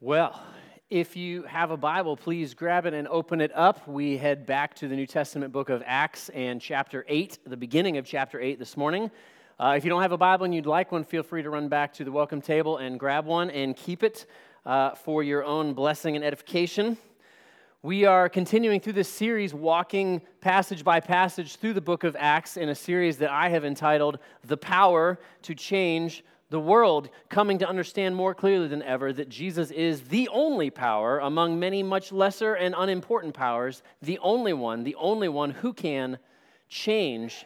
Well, if you have a Bible, please grab it and open it up. We head back to the New Testament book of Acts and chapter 8, the beginning of chapter 8 this morning. Uh, if you don't have a Bible and you'd like one, feel free to run back to the welcome table and grab one and keep it uh, for your own blessing and edification. We are continuing through this series, walking passage by passage through the book of Acts in a series that I have entitled The Power to Change the world coming to understand more clearly than ever that Jesus is the only power among many much lesser and unimportant powers, the only one, the only one who can change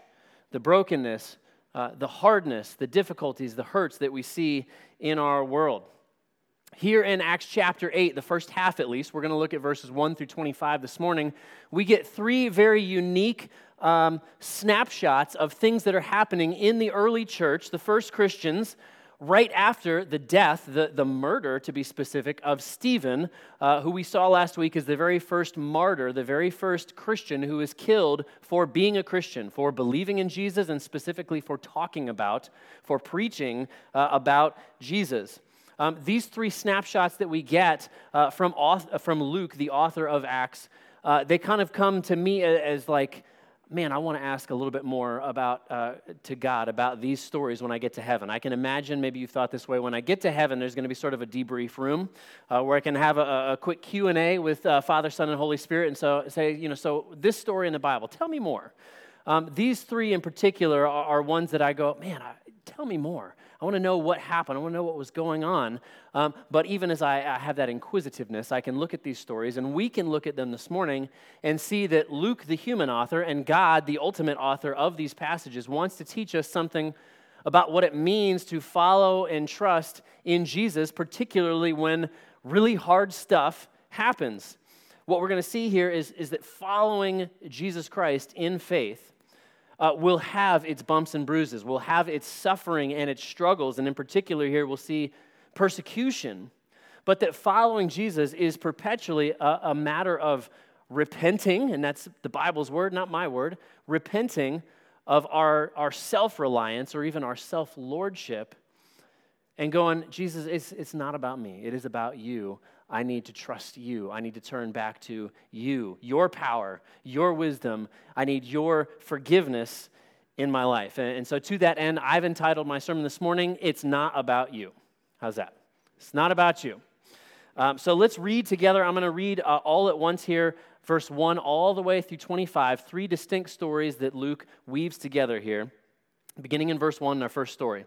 the brokenness, uh, the hardness, the difficulties, the hurts that we see in our world. Here in Acts chapter 8, the first half at least, we're going to look at verses 1 through 25 this morning. We get three very unique um, snapshots of things that are happening in the early church, the first Christians, right after the death, the, the murder to be specific, of Stephen, uh, who we saw last week as the very first martyr, the very first Christian who was killed for being a Christian, for believing in Jesus, and specifically for talking about, for preaching uh, about Jesus. Um, these three snapshots that we get uh, from, author, from Luke, the author of Acts, uh, they kind of come to me as, as like, man, I want to ask a little bit more about uh, to God about these stories when I get to heaven. I can imagine maybe you thought this way. When I get to heaven, there's going to be sort of a debrief room uh, where I can have a, a quick Q and A with uh, Father, Son, and Holy Spirit, and so say, you know, so this story in the Bible, tell me more. Um, these three in particular are, are, ones that I go, man, I, tell me more. I want to know what happened. I want to know what was going on. Um, but even as I, I, have that inquisitiveness, I can look at these stories, and we can look at them this morning and see that Luke, the human author, and God, the ultimate author of these passages, wants to teach us something about what it means to follow and trust in Jesus, particularly when really hard stuff happens. What we're going to see here is, is that following Jesus Christ in faith uh, will have its bumps and bruises, will have its suffering and its struggles. And in particular, here we'll see persecution. But that following Jesus is perpetually a, a matter of repenting, and that's the Bible's word, not my word, repenting of our, our self reliance or even our self lordship and going, Jesus, it's, it's not about me, it is about you. I need to trust you. I need to turn back to you, your power, your wisdom. I need your forgiveness in my life. And, so, to that end, I've entitled my sermon this morning, It's Not About You. How's that? It's not about you. Um, so, let's read together. I'm going to read uh, all at once here, verse 1 all the way through 25, three distinct stories that Luke weaves together here. Beginning in verse 1, our first story.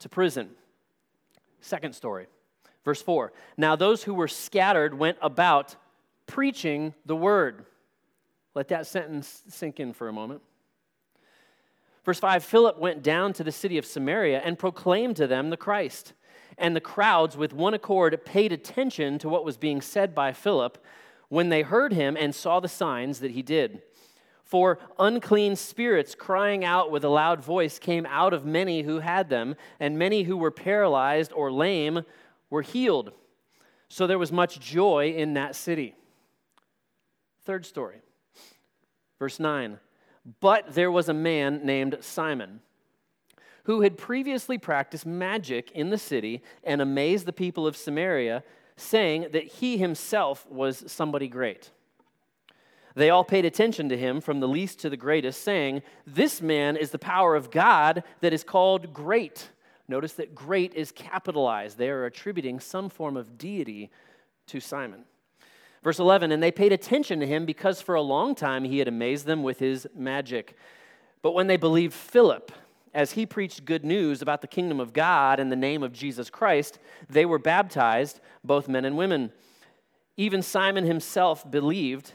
to prison. Second story, verse 4. Now those who were scattered went about preaching the word. Let that sentence sink in for a moment. Verse 5 Philip went down to the city of Samaria and proclaimed to them the Christ. And the crowds, with one accord, paid attention to what was being said by Philip when they heard him and saw the signs that he did. For unclean spirits crying out with a loud voice came out of many who had them, and many who were paralyzed or lame were healed. So there was much joy in that city. Third story, verse 9. But there was a man named Simon who had previously practiced magic in the city and amazed the people of Samaria, saying that he himself was somebody great. They all paid attention to him from the least to the greatest, saying, This man is the power of God that is called great. Notice that great is capitalized. They are attributing some form of deity to Simon. Verse 11, and they paid attention to him because for a long time he had amazed them with his magic. But when they believed Philip, as he preached good news about the kingdom of God in the name of Jesus Christ, they were baptized, both men and women. Even Simon himself believed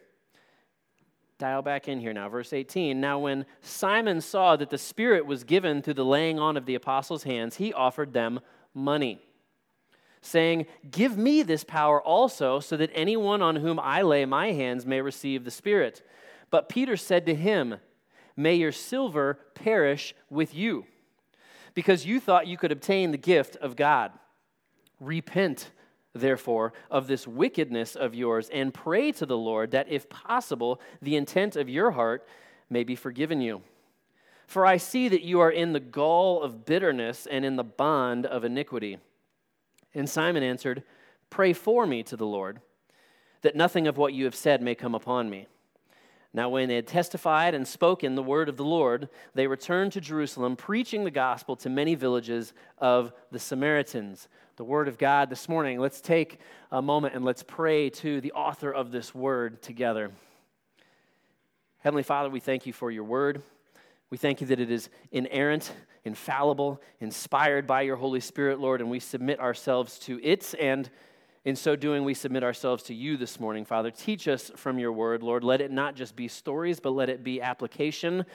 Dial back in here now, verse 18. Now, when Simon saw that the Spirit was given through the laying on of the apostles' hands, he offered them money saying, Give me this power also, so that anyone on whom I lay my hands may receive the Spirit. But Peter said to him, May your silver perish with you, because you thought you could obtain the gift of God. Repent, therefore, of this wickedness of yours, and pray to the Lord that, if possible, the intent of your heart may be forgiven you. For I see that you are in the gall of bitterness and in the bond of iniquity. And Simon answered, Pray for me to the Lord, that nothing of what you have said may come upon me. Now, when they had testified and spoken the word of the Lord, they returned to Jerusalem, preaching the gospel to many villages of the Samaritans. The word of God this morning. Let's take a moment and let's pray to the author of this word together. Heavenly Father, we thank you for your word. We thank you that it is inerrant infallible, inspired by your Holy Spirit, Lord, and we submit ourselves to it. And in so doing, we submit ourselves to you this morning, Father. Teach us from your word, Lord. Let it not just be stories, but let it be application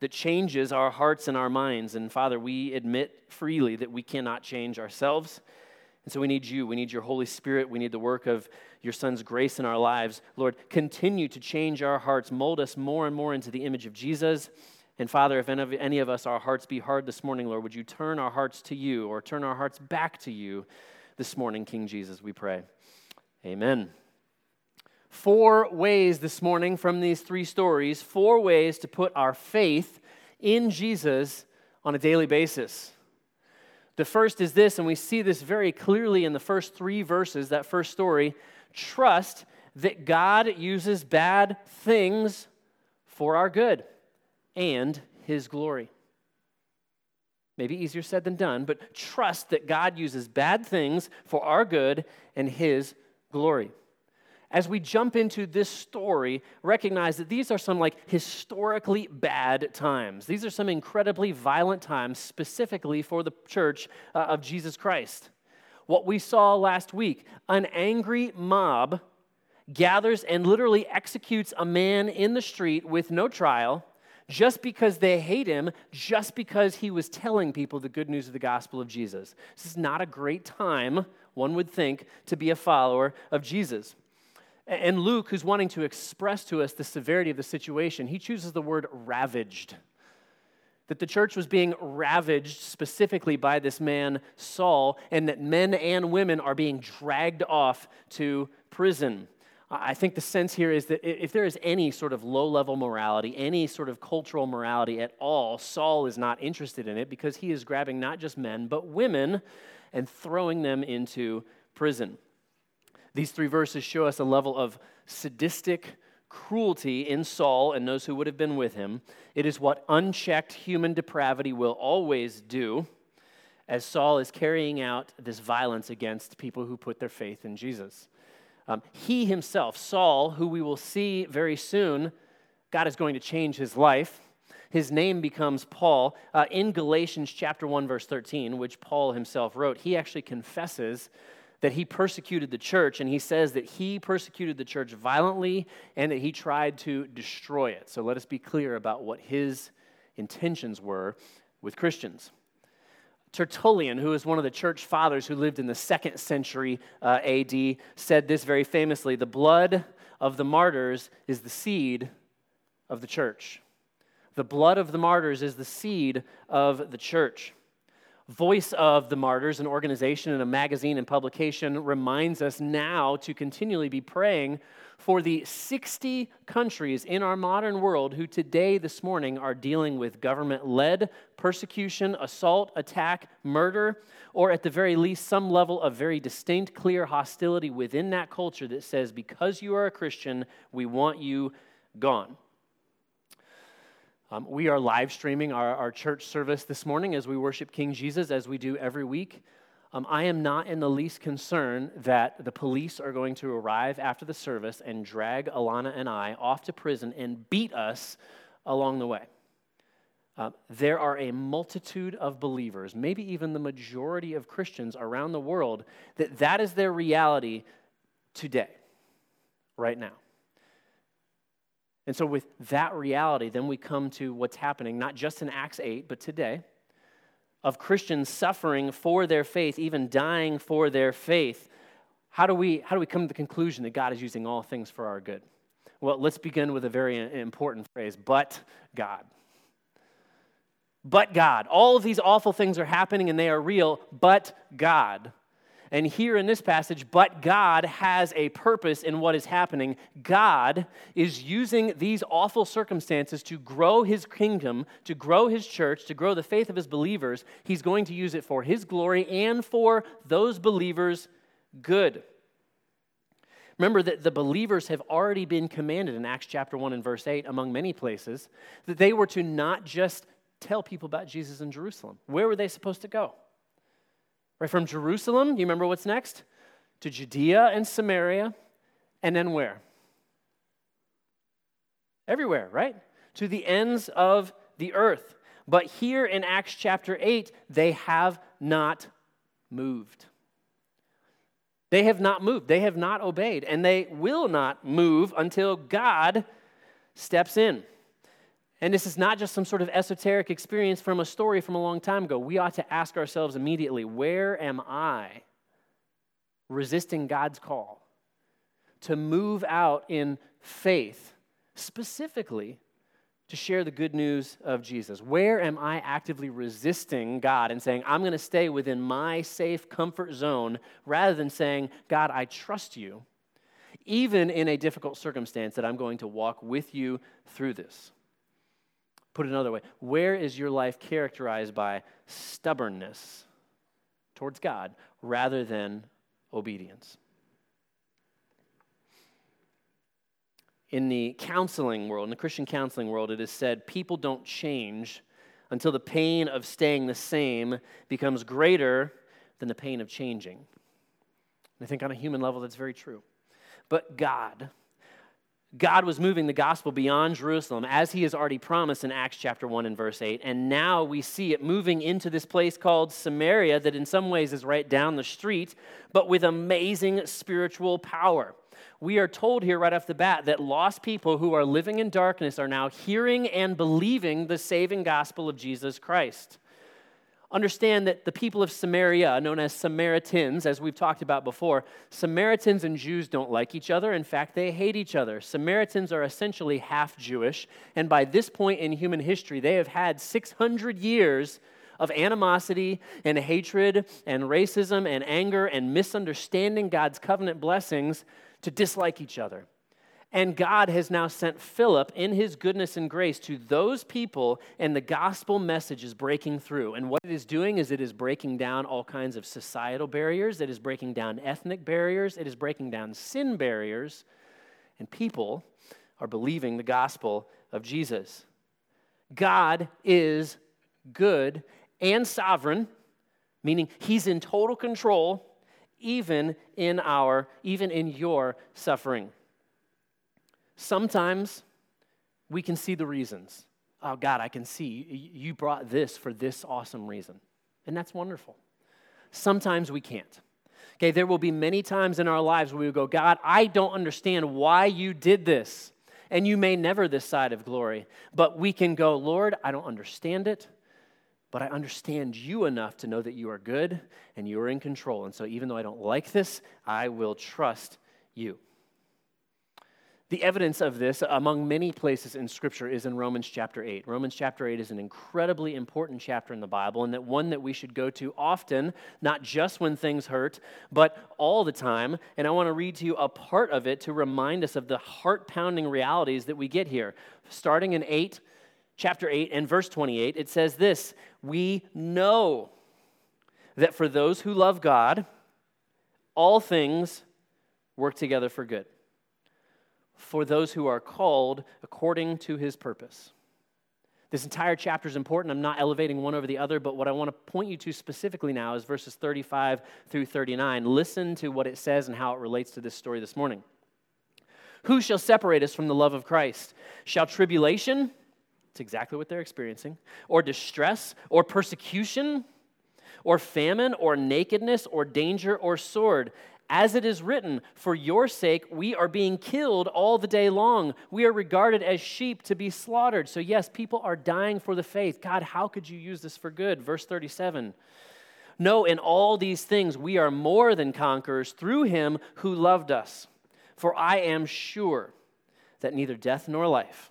that changes our hearts and our minds. And Father, we admit freely that we cannot change ourselves. And so we need you. We need your Holy Spirit. We need the work of your Son's grace in our lives. Lord, continue to change our hearts, mold us more and more into the image of Jesus. And Father, if any of us, our hearts be hard this morning, Lord, would you turn our hearts to you or turn our hearts back to you this morning, King Jesus, we pray. Amen. Four ways this morning from these three stories, four ways to put our faith in Jesus on a daily basis. The first is this, and we see this very clearly in the first three verses, that first story trust that God uses bad things for our good and his glory. Maybe easier said than done, but trust that God uses bad things for our good and his glory. As we jump into this story, recognize that these are some like historically bad times. These are some incredibly violent times, specifically for the church uh, of Jesus Christ. What we saw last week an angry mob gathers and literally executes a man in the street with no trial just because they hate him, just because he was telling people the good news of the gospel of Jesus. This is not a great time, one would think, to be a follower of Jesus. And Luke, who's wanting to express to us the severity of the situation, he chooses the word ravaged. That the church was being ravaged specifically by this man, Saul, and that men and women are being dragged off to prison. I think the sense here is that if there is any sort of low level morality, any sort of cultural morality at all, Saul is not interested in it because he is grabbing not just men, but women and throwing them into prison. These three verses show us a level of sadistic cruelty in Saul and those who would have been with him. It is what unchecked human depravity will always do as Saul is carrying out this violence against people who put their faith in Jesus. Um, he himself, Saul, who we will see very soon, God is going to change his life. His name becomes Paul. Uh, in Galatians chapter 1, verse 13, which Paul himself wrote, he actually confesses that he persecuted the church, and he says that he persecuted the church violently and that he tried to destroy it. So let us be clear about what his intentions were with Christians. Tertullian, who is one of the church fathers who lived in the second century uh, AD, said this very famously The blood of the martyrs is the seed of the church. The blood of the martyrs is the seed of the church. Voice of the Martyrs, an organization and a magazine and publication, reminds us now to continually be praying for the 60 countries in our modern world who today, this morning, are dealing with government led persecution, assault, attack, murder, or at the very least, some level of very distinct, clear hostility within that culture that says, because you are a Christian, we want you gone. Um, we are live streaming our, our church service this morning as we worship King Jesus, as we do every week. Um, I am not in the least concerned that the police are going to arrive after the service and drag Alana and I off to prison and beat us along the way. Uh, there are a multitude of believers, maybe even the majority of Christians around the world, that that is their reality today, right now. And so, with that reality, then we come to what's happening, not just in Acts 8, but today, of Christians suffering for their faith, even dying for their faith. How do we, how do we come to the conclusion that God is using all things for our good? Well, let's begin with a very important phrase but God. But God. All of these awful things are happening and they are real, but God. And here in this passage, but God has a purpose in what is happening. God is using these awful circumstances to grow his kingdom, to grow his church, to grow the faith of his believers. He's going to use it for his glory and for those believers' good. Remember that the believers have already been commanded in Acts chapter 1 and verse 8, among many places, that they were to not just tell people about Jesus in Jerusalem. Where were they supposed to go? Right from Jerusalem, you remember what's next? To Judea and Samaria, and then where? Everywhere, right? To the ends of the earth. But here in Acts chapter 8, they have not moved. They have not moved. They have not obeyed. And they will not move until God steps in. And this is not just some sort of esoteric experience from a story from a long time ago. We ought to ask ourselves immediately where am I resisting God's call to move out in faith, specifically to share the good news of Jesus? Where am I actively resisting God and saying, I'm going to stay within my safe comfort zone rather than saying, God, I trust you, even in a difficult circumstance, that I'm going to walk with you through this? Put it another way, where is your life characterized by stubbornness towards God rather than obedience? In the counseling world, in the Christian counseling world, it is said people don't change until the pain of staying the same becomes greater than the pain of changing. And I think on a human level, that's very true. But God, God was moving the gospel beyond Jerusalem, as he has already promised in Acts chapter 1 and verse 8. And now we see it moving into this place called Samaria, that in some ways is right down the street, but with amazing spiritual power. We are told here right off the bat that lost people who are living in darkness are now hearing and believing the saving gospel of Jesus Christ. Understand that the people of Samaria, known as Samaritans, as we've talked about before, Samaritans and Jews don't like each other. In fact, they hate each other. Samaritans are essentially half Jewish, and by this point in human history, they have had 600 years of animosity and hatred and racism and anger and misunderstanding God's covenant blessings to dislike each other. And God has now sent Philip in his goodness and grace to those people, and the gospel message is breaking through. And what it is doing is it is breaking down all kinds of societal barriers, it is breaking down ethnic barriers, it is breaking down sin barriers, and people are believing the gospel of Jesus. God is good and sovereign, meaning he's in total control even in our even in your suffering. Sometimes we can see the reasons. Oh, God, I can see you brought this for this awesome reason. And that's wonderful. Sometimes we can't. Okay, there will be many times in our lives where we go, God, I don't understand why you did this. And you may never this side of glory, but we can go, Lord, I don't understand it, but I understand you enough to know that you are good and you are in control. And so even though I don't like this, I will trust you. The evidence of this, among many places in Scripture, is in Romans chapter 8. Romans chapter 8 is an incredibly important chapter in the Bible, and that one that we should go to often, not just when things hurt, but all the time. And I want to read to you a part of it to remind us of the heart pounding realities that we get here. Starting in 8, chapter 8, and verse 28, it says this We know that for those who love God, all things work together for good for those who are called according to his purpose. This entire chapter is important. I'm not elevating one over the other, but what I want to point you to specifically now is verses 35 through 39. Listen to what it says and how it relates to this story this morning. Who shall separate us from the love of Christ? Shall tribulation, it's exactly what they're experiencing, or distress, or persecution, or famine, or nakedness, or danger, or sword? As it is written, For your sake we are being killed all the day long. We are regarded as sheep to be slaughtered. So, yes, people are dying for the faith. God, how could you use this for good? Verse 37. No, in all these things we are more than conquerors through him who loved us. For I am sure that neither death nor life,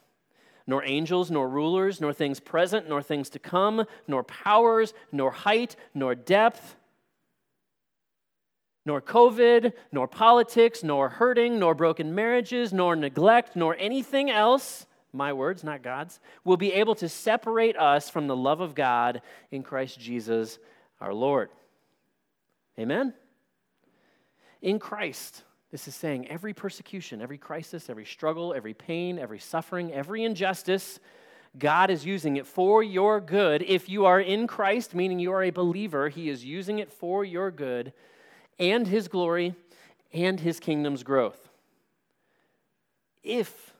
nor angels, nor rulers, nor things present, nor things to come, nor powers, nor height, nor depth, nor COVID, nor politics, nor hurting, nor broken marriages, nor neglect, nor anything else, my words, not God's, will be able to separate us from the love of God in Christ Jesus our Lord. Amen? In Christ, this is saying every persecution, every crisis, every struggle, every pain, every suffering, every injustice, God is using it for your good. If you are in Christ, meaning you are a believer, He is using it for your good and his glory and his kingdom's growth. If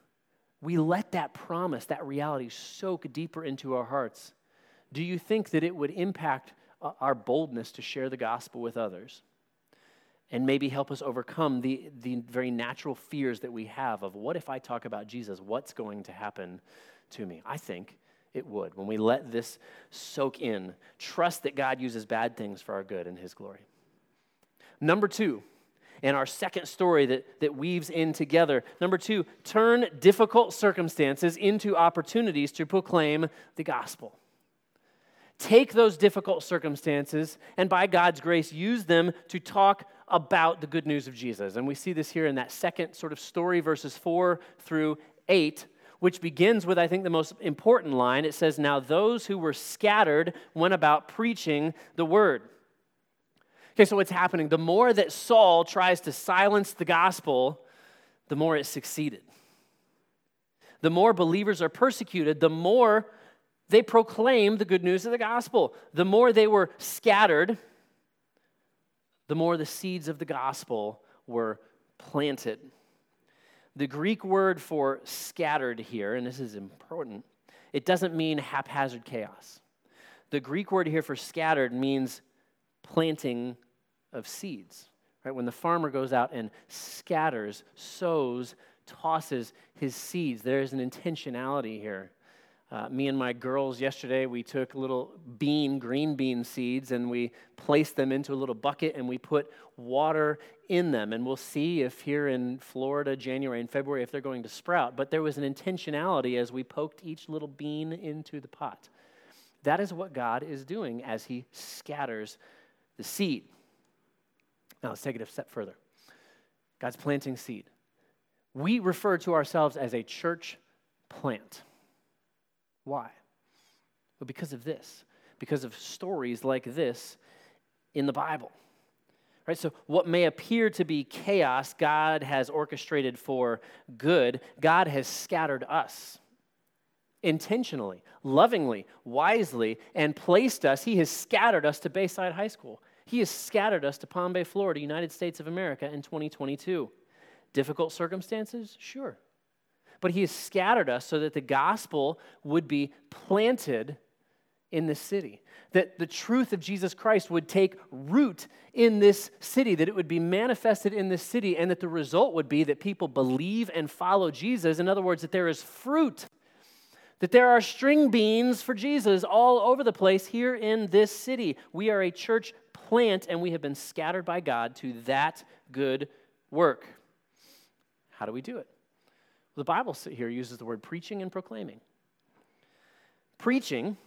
we let that promise, that reality soak deeper into our hearts, do you think that it would impact our boldness to share the gospel with others? And maybe help us overcome the, the very natural fears that we have of what if I talk about Jesus? What's going to happen to me? I think it would when we let this soak in. Trust that God uses bad things for our good and His glory. Number two, and our second story that, that weaves in together. Number two, turn difficult circumstances into opportunities to proclaim the gospel. Take those difficult circumstances and by God's grace, use them to talk about the good news of Jesus. And we see this here in that second sort of story, verses four through eight, which begins with, I think, the most important line. It says, Now those who were scattered went about preaching the word. Okay, so what's happening? The more that Saul tries to silence the gospel, the more it succeeded. The more believers are persecuted, the more they proclaim the good news of the gospel. The more they were scattered, the more the seeds of the gospel were planted. The Greek word for scattered here, and this is important, it doesn't mean haphazard chaos. The Greek word here for scattered means planting of seeds. Right? When the farmer goes out and scatters, sows, tosses his seeds, there is an intentionality here. Uh, me and my girls yesterday, we took little bean, green bean seeds, and we placed them into a little bucket and we put water in them. And we'll see if here in Florida, January and February, if they're going to sprout. But there was an intentionality as we poked each little bean into the pot. That is what God is doing as He scatters the seed. Now let's take it a step further. God's planting seed. We refer to ourselves as a church plant. Why? Well, because of this, because of stories like this in the Bible. Right? So, what may appear to be chaos, God has orchestrated for good. God has scattered us intentionally, lovingly, wisely, and placed us. He has scattered us to Bayside High School. He has scattered us to Palm Bay, Florida, United States of America in 2022. Difficult circumstances? Sure. But He has scattered us so that the gospel would be planted in this city, that the truth of Jesus Christ would take root in this city, that it would be manifested in this city, and that the result would be that people believe and follow Jesus. In other words, that there is fruit that there are string beans for Jesus all over the place here in this city. We are a church plant, and we have been scattered by God to that good work. How do we do it? The Bible here uses the word preaching and proclaiming. Preaching,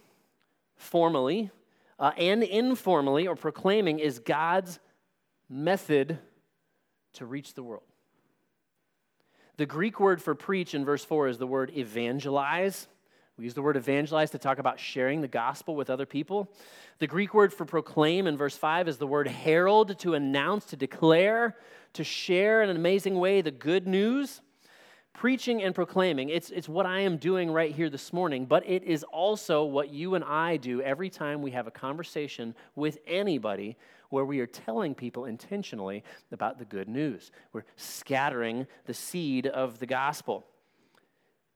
formally uh, and informally, or proclaiming, is God's method to reach the world. The Greek word for preach in verse 4 is the word evangelize. We use the word evangelize to talk about sharing the gospel with other people. The Greek word for proclaim in verse 5 is the word herald, to announce, to declare, to share in an amazing way the good news. preaching and proclaiming, it's, it's what I am doing right here this morning, but it is also what you and I do every time we have a conversation with anybody where we are telling people intentionally about the good news. We're scattering the seed of the gospel.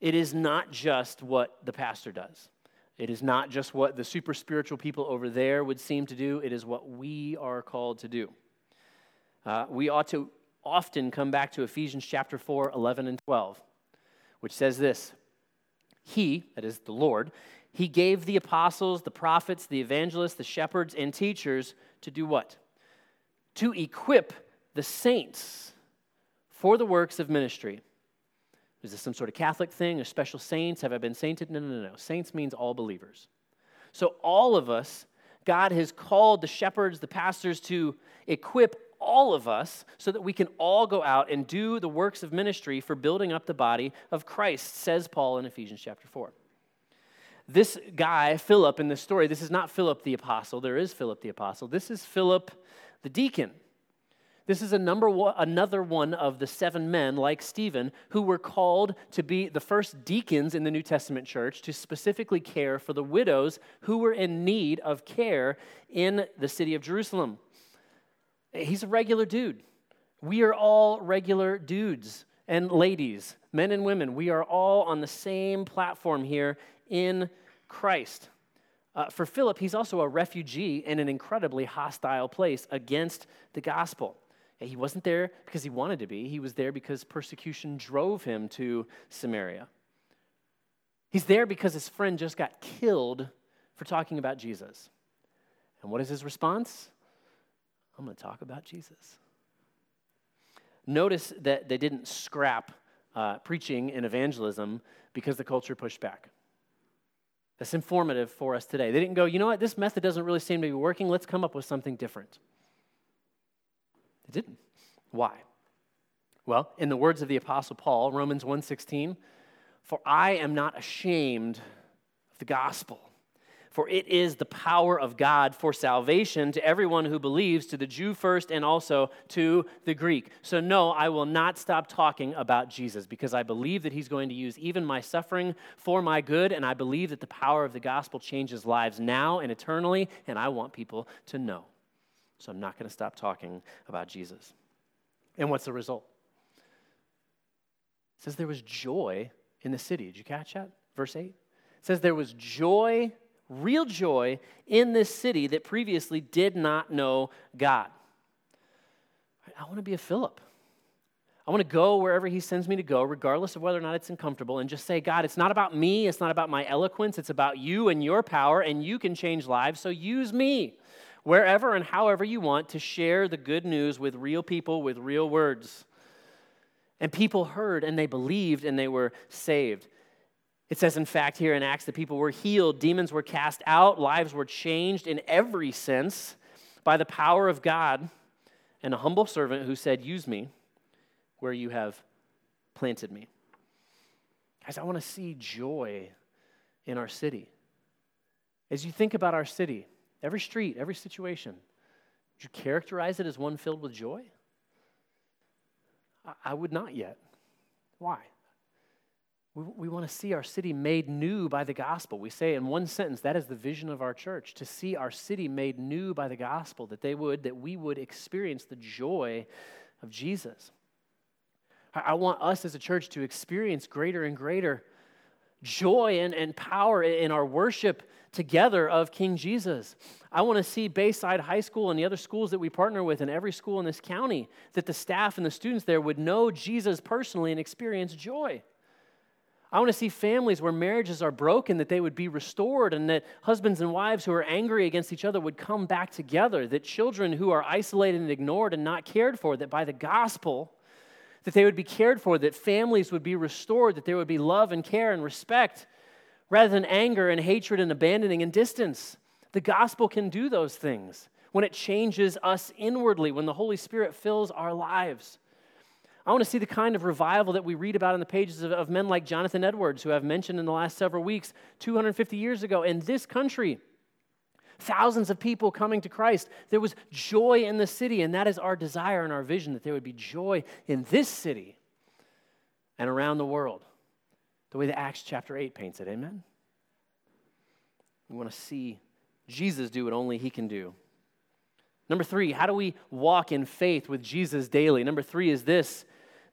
It is not just what the pastor does. It is not just what the super spiritual people over there would seem to do. It is what we are called to do. Uh, we ought to often come back to Ephesians chapter 4, 11 and 12, which says this He, that is the Lord, He gave the apostles, the prophets, the evangelists, the shepherds, and teachers to do what? To equip the saints for the works of ministry. Is this some sort of Catholic thing or special saints? Have I been sainted? No, no, no, no. Saints means all believers. So, all of us, God has called the shepherds, the pastors to equip all of us so that we can all go out and do the works of ministry for building up the body of Christ, says Paul in Ephesians chapter 4. This guy, Philip, in this story, this is not Philip the apostle. There is Philip the apostle. This is Philip the deacon. This is a number one, another one of the seven men, like Stephen, who were called to be the first deacons in the New Testament church to specifically care for the widows who were in need of care in the city of Jerusalem. He's a regular dude. We are all regular dudes and ladies, men and women. We are all on the same platform here in Christ. Uh, for Philip, he's also a refugee in an incredibly hostile place against the gospel. He wasn't there because he wanted to be, he was there because persecution drove him to Samaria. He's there because his friend just got killed for talking about Jesus. And what is his response? I'm going to talk about Jesus. Notice that they didn't scrap uh, preaching and evangelism because the culture pushed back. That's informative for us today. They didn't go, you know what, this method doesn't really seem to be working. Let's come up with something different. They didn't. Why? Well, in the words of the apostle Paul, Romans 1:16, for I am not ashamed of the gospel for it is the power of God for salvation to everyone who believes, to the Jew first and also to the Greek. So, no, I will not stop talking about Jesus because I believe that He's going to use even my suffering for my good, and I believe that the power of the gospel changes lives now and eternally, and I want people to know. So, I'm not going to stop talking about Jesus. And what's the result? It says there was joy in the city. Did you catch that? Verse 8. It says there was joy real joy in this city that previously did not know God. I want to be a Philip. I want to go wherever he sends me to go, regardless of whether or not it's uncomfortable, and just say, God, it's not about me, it's not about my eloquence, it's about you and your power, and you can change lives, so use me wherever and however you want to share the good news with real people with real words. And people heard and they believed and they were saved. It says, in fact, here in Acts, the people were healed, demons were cast out, lives were changed in every sense by the power of God, and a humble servant who said, Use me where you have planted me. Guys, I want to see joy in our city. As you think about our city, every street, every situation, would you characterize it as one filled with joy? I would not yet. Why? We, we want to see our city made new by the gospel. We say in one sentence, that is the vision of our church, to see our city made new by the gospel, that they would, that we would experience the joy of Jesus. I, I want us as a church to experience greater and greater joy and, and power in our worship together of King Jesus. I want to see Bayside High School and the other schools that we partner with and every school in this county that the staff and the students there would know Jesus personally and experience joy. I want to see families where marriages are broken, that they would be restored, and that husbands and wives who are angry against each other would come back together, that children who are isolated and ignored and not cared for, that by the gospel, that they would be cared for, that families would be restored, that there would be love and care and respect, rather than anger and hatred and abandoning and distance. The gospel can do those things when it changes us inwardly, when the Holy Spirit fills our lives. I want to see the kind of revival that we read about in the pages of, of men like Jonathan Edwards, who I've mentioned in the last several weeks, 250 years ago in this country. Thousands of people coming to Christ. There was joy in the city, and that is our desire and our vision that there would be joy in this city and around the world, the way that Acts chapter 8 paints it. Amen? We want to see Jesus do what only He can do. Number three, how do we walk in faith with Jesus daily? Number three is this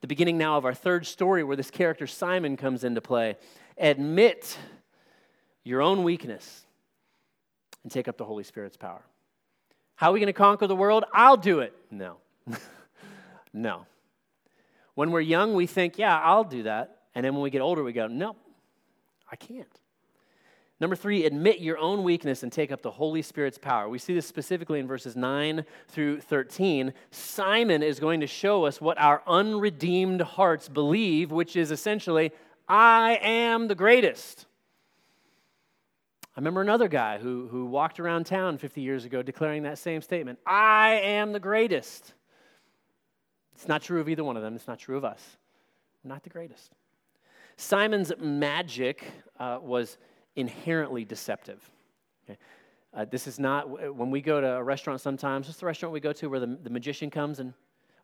the beginning now of our third story where this character Simon comes into play. Admit your own weakness and take up the Holy Spirit's power. How are we going to conquer the world? I'll do it. No. no. When we're young, we think, yeah, I'll do that. And then when we get older, we go, nope, I can't. Number three, admit your own weakness and take up the Holy Spirit's power. We see this specifically in verses 9 through 13. Simon is going to show us what our unredeemed hearts believe, which is essentially, I am the greatest. I remember another guy who, who walked around town 50 years ago declaring that same statement I am the greatest. It's not true of either one of them, it's not true of us. I'm not the greatest. Simon's magic uh, was inherently deceptive. Okay? Uh, this is not, when we go to a restaurant sometimes, what's the restaurant we go to where the, the magician comes and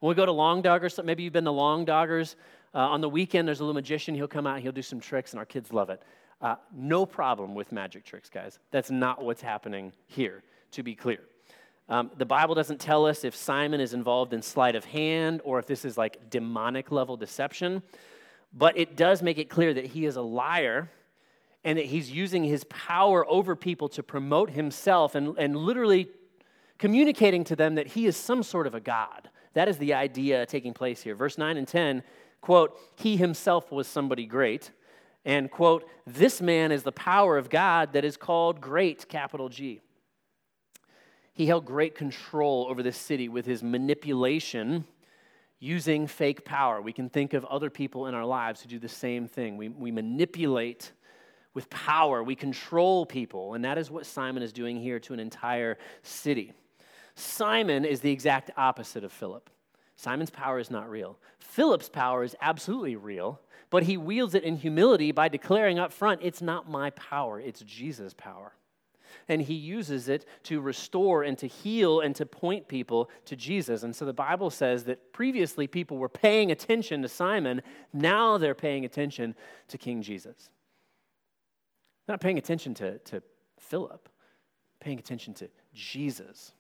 when we go to Long Doggers, maybe you've been to Long Doggers, uh, on the weekend there's a little magician, he'll come out, he'll do some tricks, and our kids love it. Uh, no problem with magic tricks, guys. That's not what's happening here, to be clear. Um, the Bible doesn't tell us if Simon is involved in sleight of hand or if this is like demonic level deception, but it does make it clear that he is a liar and that he's using his power over people to promote himself and, and literally communicating to them that he is some sort of a god. That is the idea taking place here. Verse 9 and 10 quote, he himself was somebody great, and quote, this man is the power of God that is called great, capital G. He held great control over this city with his manipulation using fake power. We can think of other people in our lives who do the same thing. We, we manipulate with power. We control people, and that is what Simon is doing here to an entire city. Simon is the exact opposite of Philip. Simon's power is not real. Philip's power is absolutely real, but he wields it in humility by declaring up front, it's not my power, it's Jesus' power. And he uses it to restore and to heal and to point people to Jesus. And so the Bible says that previously people were paying attention to Simon, now they're paying attention to King Jesus. Not paying attention to, to Philip, paying attention to Jesus.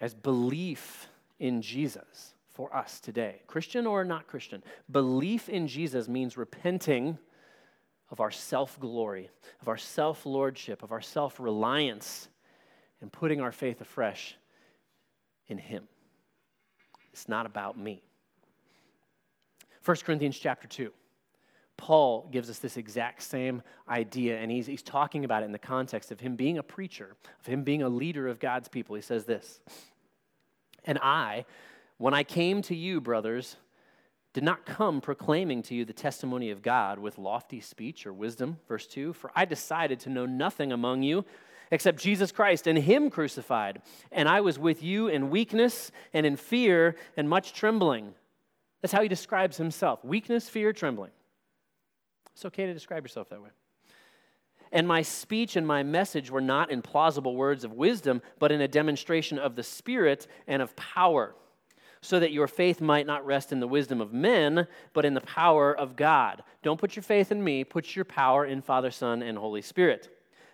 As belief in Jesus for us today, Christian or not Christian, belief in Jesus means repenting of our self glory, of our self lordship, of our self reliance, and putting our faith afresh in Him. It's not about me. 1 Corinthians chapter 2. Paul gives us this exact same idea, and he's, he's talking about it in the context of him being a preacher, of him being a leader of God's people. He says this And I, when I came to you, brothers, did not come proclaiming to you the testimony of God with lofty speech or wisdom. Verse 2 For I decided to know nothing among you except Jesus Christ and Him crucified. And I was with you in weakness and in fear and much trembling. That's how he describes himself weakness, fear, trembling. It's okay to describe yourself that way. And my speech and my message were not in plausible words of wisdom, but in a demonstration of the Spirit and of power, so that your faith might not rest in the wisdom of men, but in the power of God. Don't put your faith in me, put your power in Father, Son, and Holy Spirit.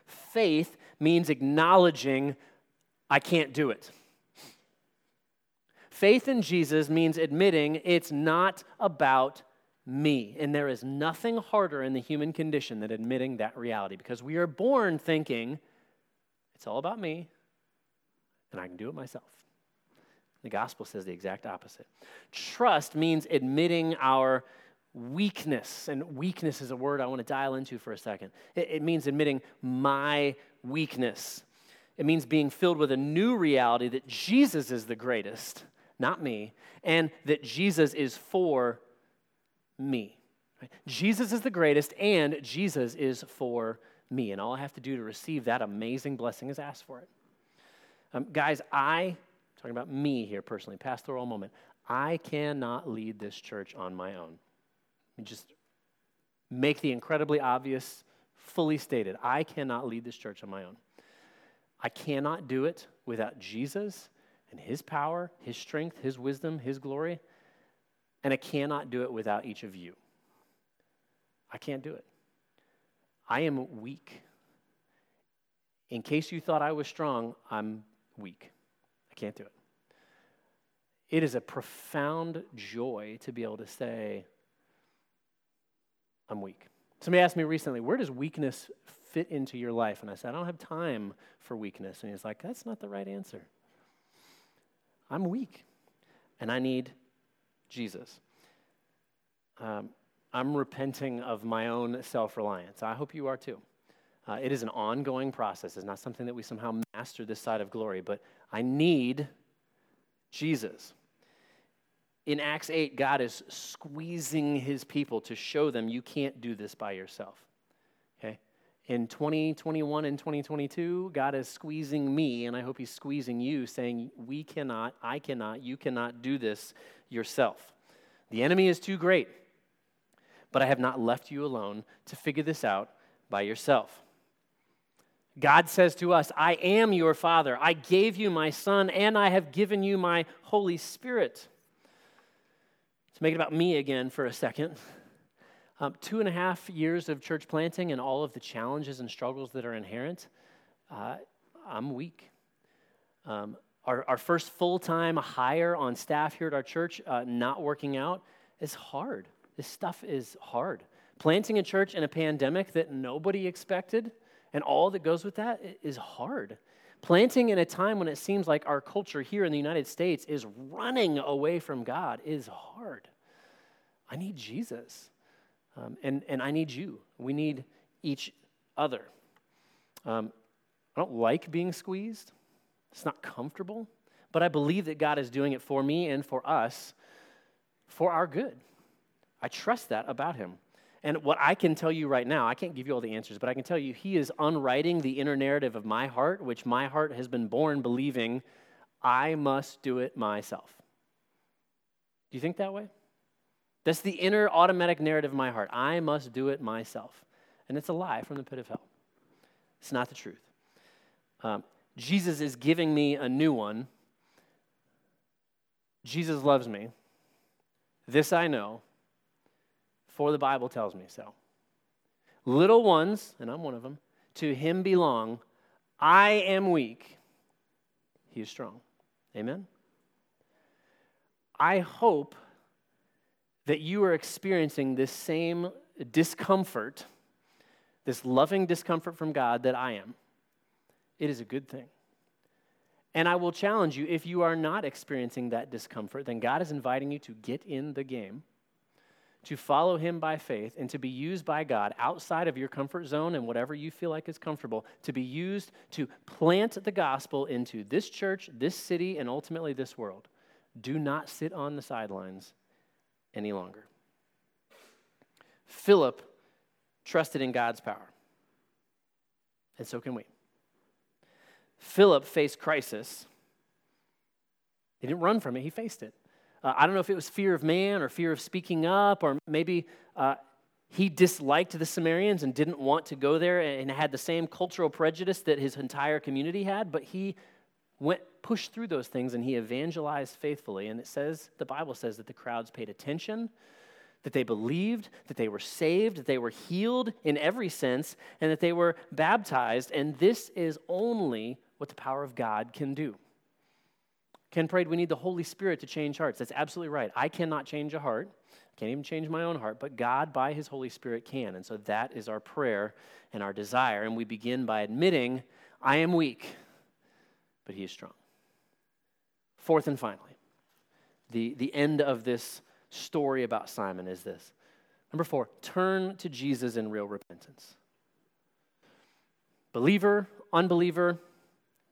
Faith means acknowledging, I can't do it. Faith in Jesus means admitting it's not about me. And there is nothing harder in the human condition than admitting that reality because we are born thinking it's all about me and I can do it myself. The gospel says the exact opposite. Trust means admitting our weakness, and weakness is a word I want to dial into for a second. It, it means admitting my weakness. It means being filled with a new reality that Jesus is the greatest, not me, and that Jesus is for me. Jesus is the greatest, and Jesus is for me. And all I have to do to receive that amazing blessing is ask for it. Um, guys, I, talking about me here personally, pastoral moment, I cannot lead this church on my own. Just make the incredibly obvious fully stated. I cannot lead this church on my own. I cannot do it without Jesus and His power, His strength, His wisdom, His glory. And I cannot do it without each of you. I can't do it. I am weak. In case you thought I was strong, I'm weak. I can't do it. It is a profound joy to be able to say, I'm weak. Somebody asked me recently, where does weakness fit into your life? And I said, I don't have time for weakness. And he's like, that's not the right answer. I'm weak, and I need Jesus. Um, I'm repenting of my own self reliance. I hope you are too. Uh, it is an ongoing process. It's not something that we somehow master this side of glory, but I need Jesus. In Acts 8, God is squeezing his people to show them you can't do this by yourself. Okay? In 2021 and 2022, God is squeezing me, and I hope he's squeezing you, saying, We cannot, I cannot, you cannot do this yourself. The enemy is too great but I have not left you alone to figure this out by yourself. God says to us, I am your Father. I gave you my Son, and I have given you my Holy Spirit. Let's make it about me again for a second. Um, two and a half years of church planting and all of the challenges and struggles that are inherent, uh, I'm weak. Um, our, our first full time hire on staff here at our church uh, not working out is hard. This stuff is hard. Planting a church in a pandemic that nobody expected and all that goes with that is hard. Planting in a time when it seems like our culture here in the United States is running away from God is hard. I need Jesus. Um, and, and I need you. We need each other. Um, I don't like being squeezed, it's not comfortable, but I believe that God is doing it for me and for us for our good. I trust that about him. And what I can tell you right now, I can't give you all the answers, but I can tell you he is unwriting the inner narrative of my heart, which my heart has been born believing I must do it myself. Do you think that way? That's the inner automatic narrative of my heart. I must do it myself. And it's a lie from the pit of hell. It's not the truth. Um, Jesus is giving me a new one. Jesus loves me. This I know for the Bible tells me so. Little ones, and I'm one of them, to him belong. I am weak, he is strong. Amen? I hope that you are experiencing this same discomfort, this loving discomfort from God that I am. It is a good thing. And I will challenge you if you are not experiencing that discomfort, then God is inviting you to get in the game to follow him by faith and to be used by God outside of your comfort zone and whatever you feel like is comfortable, to be used to plant the gospel into this church, this city, and ultimately this world. Do not sit on the sidelines any longer. Philip trusted in God's power, and so can we. Philip faced crisis. He didn't run from it, he faced it. Uh, I don't know if it was fear of man or fear of speaking up, or maybe uh, he disliked the Samaritans and didn't want to go there and had the same cultural prejudice that his entire community had, but he went pushed through those things and he evangelized faithfully. And it says, the Bible says that the crowds paid attention, that they believed, that they were saved, that they were healed in every sense, and that they were baptized. And this is only what the power of God can do. Ken prayed, we need the Holy Spirit to change hearts. That's absolutely right. I cannot change a heart. I can't even change my own heart, but God, by His Holy Spirit, can. And so that is our prayer and our desire. And we begin by admitting, I am weak, but He is strong. Fourth and finally, the, the end of this story about Simon is this. Number four, turn to Jesus in real repentance. Believer, unbeliever,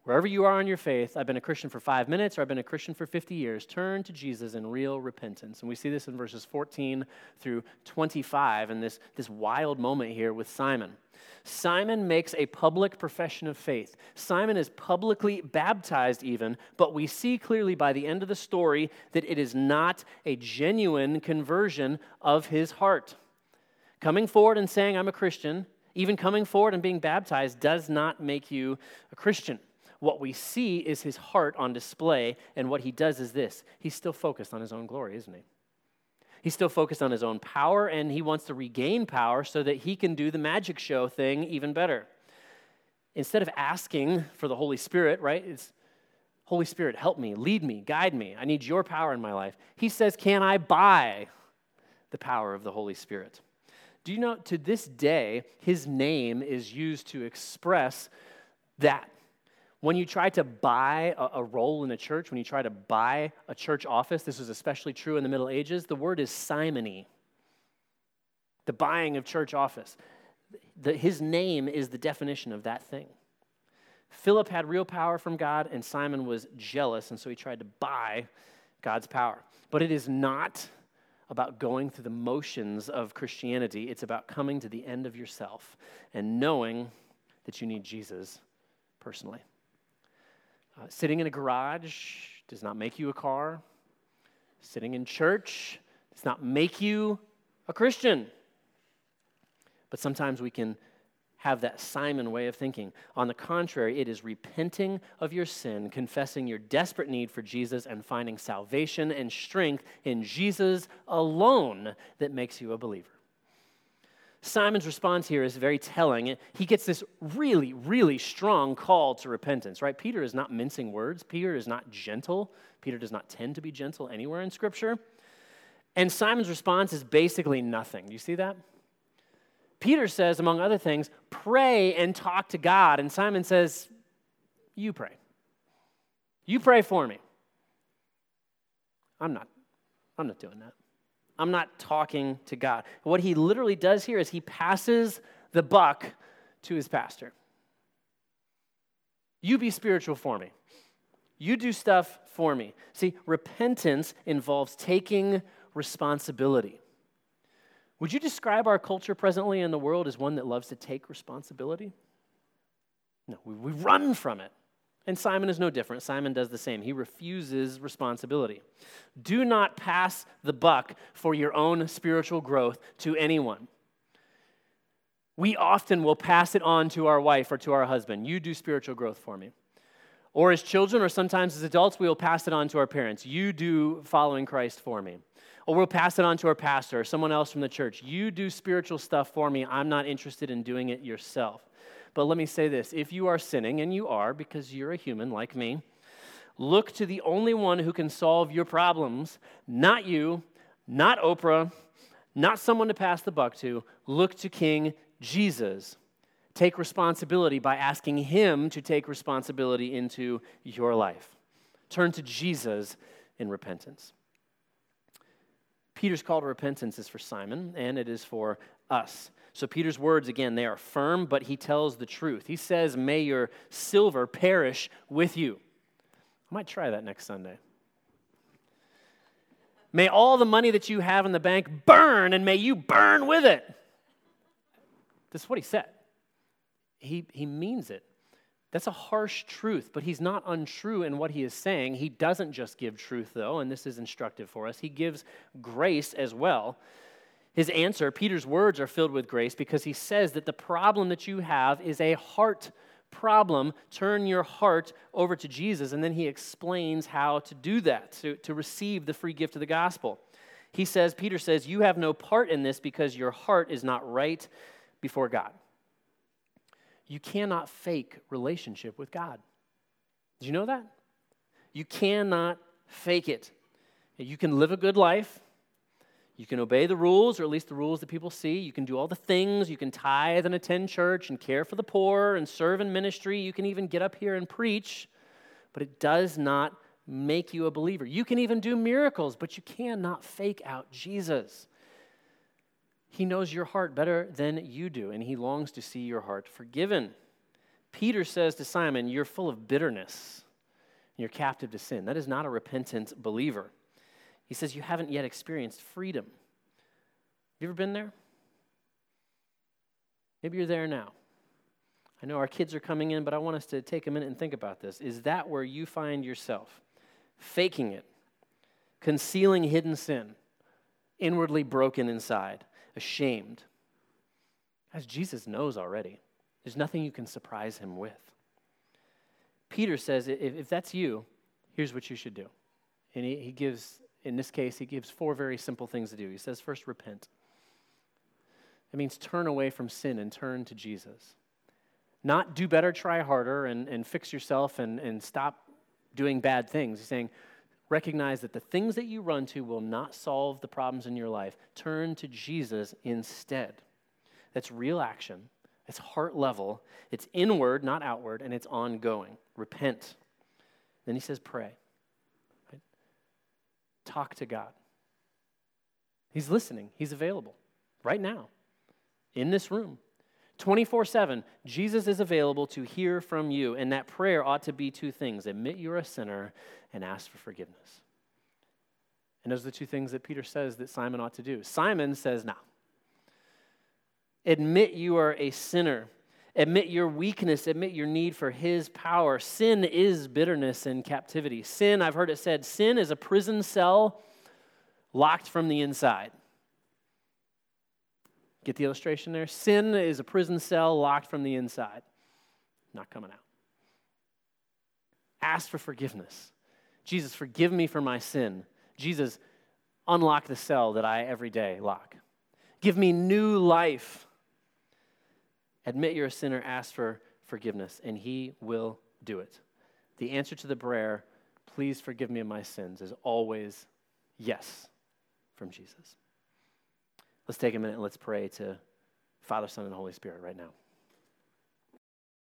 Wherever you are in your faith, I've been a Christian for five minutes or I've been a Christian for 50 years, turn to Jesus in real repentance. And we see this in verses 14 through 25 in this, this wild moment here with Simon. Simon makes a public profession of faith. Simon is publicly baptized, even, but we see clearly by the end of the story that it is not a genuine conversion of his heart. Coming forward and saying, I'm a Christian, even coming forward and being baptized, does not make you a Christian. What we see is his heart on display, and what he does is this he's still focused on his own glory, isn't he? He's still focused on his own power and he wants to regain power so that he can do the magic show thing even better. Instead of asking for the Holy Spirit, right? It's Holy Spirit, help me, lead me, guide me. I need your power in my life. He says, Can I buy the power of the Holy Spirit? Do you know to this day, his name is used to express that? When you try to buy a, a, role in a church, when you try to buy a church office, this was especially true in the Middle Ages, the word is simony. The buying of church office. The, his name is the definition of that thing. Philip had real power from God, and Simon was jealous, and so he tried to buy God's power. But it is not about going through the motions of Christianity, it's about coming to the end of yourself and knowing that you need Jesus personally. Uh, sitting in a garage does not make you a car. Sitting in church does not make you a Christian. But sometimes we can have that Simon way of thinking. On the contrary, it is repenting of your sin, confessing your desperate need for Jesus, and finding salvation and strength in Jesus alone that makes you a believer. Simon's response here is very telling. He gets this really, really strong call to repentance, right? Peter is not mincing words. Peter is not gentle. Peter does not tend to be gentle anywhere in Scripture. And Simon's response is basically nothing. Do you see that? Peter says, among other things, pray and talk to God. And Simon says, You pray. You pray for me. I'm not. I'm not doing that. I'm not talking to God. What he literally does here is he passes the buck to his pastor. You be spiritual for me. You do stuff for me. See, repentance involves taking responsibility. Would you describe our culture presently in the world as one that loves to take responsibility? No, we, we run from it. And Simon is no different. Simon does the same. He refuses responsibility. Do not pass the buck for your own spiritual growth to anyone. We often will pass it on to our wife or to our husband. You do spiritual growth for me. Or as children, or sometimes as adults, we will pass it on to our parents. You do following Christ for me. Or we'll pass it on to our pastor or someone else from the church. You do spiritual stuff for me. I'm not interested in doing it yourself. But let me say this if you are sinning, and you are because you're a human like me, look to the only one who can solve your problems, not you, not Oprah, not someone to pass the buck to. Look to King Jesus. Take responsibility by asking Him to take responsibility into your life. Turn to Jesus in repentance. Peter's call to repentance is for Simon, and it is for us. So Peter's words, again, they are firm, but he tells the truth. He says, May your silver perish with you. I might try that next Sunday. May all the money that you have in the bank burn, and may you burn with it. This is what he said. He, he means it. That's a harsh truth, but he's not untrue in what he is saying. He doesn't just give truth, though, and this is instructive for us. He gives grace as well. His answer, Peter's words are filled with grace because he says that the problem that you have is a heart problem. Turn your heart over to Jesus. And then he explains how to do that, to, to receive the free gift of the gospel. He says, Peter says, You have no part in this because your heart is not right before God. You cannot fake relationship with God. Did you know that? You cannot fake it. You can live a good life you can obey the rules, or at least the rules that people see. You can do all the things. You can tithe and attend church and care for the poor and serve in ministry. You can even get up here and preach, but it does not make you a believer. You can even do miracles, but you cannot fake out Jesus. He knows your heart better than you do, and he longs to see your heart forgiven. Peter says to Simon, You're full of bitterness. and You're captive to sin. That is not a repentant believer. He says, You haven't yet experienced freedom. Have you ever been there? Maybe you're there now. I know our kids are coming in, but I want us to take a minute and think about this. Is that where you find yourself? Faking it, concealing hidden sin, inwardly broken inside, ashamed. As Jesus knows already, there's nothing you can surprise him with. Peter says, if, if that's you, here's what you should do. And he, he gives in this case, he gives four very simple things to do. He says, first, repent. It means turn away from sin and turn to Jesus. Not do better, try harder, and, and fix yourself and, and stop doing bad things. He's saying, recognize that the things that you run to will not solve the problems in your life. Turn to Jesus instead. That's real action, it's heart level, it's inward, not outward, and it's ongoing. Repent. Then he says, pray. Talk to God. He's listening, He's available right now in this room. 24 7, Jesus is available to hear from you. And that prayer ought to be two things admit you're a sinner and ask for forgiveness. And those are the two things that Peter says that Simon ought to do. Simon says, no. Admit you are a sinner. Admit your weakness. Admit your need for his power. Sin is bitterness and captivity. Sin, I've heard it said, sin is a prison cell locked from the inside. Get the illustration there? Sin is a prison cell locked from the inside, not coming out. Ask for forgiveness. Jesus, forgive me for my sin. Jesus, unlock the cell that I every day lock. Give me new life. Admit you're a sinner, ask for forgiveness, and He will do it. The answer to the prayer, please forgive me of my sins, is always yes from Jesus. Let's take a minute and let's pray to Father, Son, and Holy Spirit right now.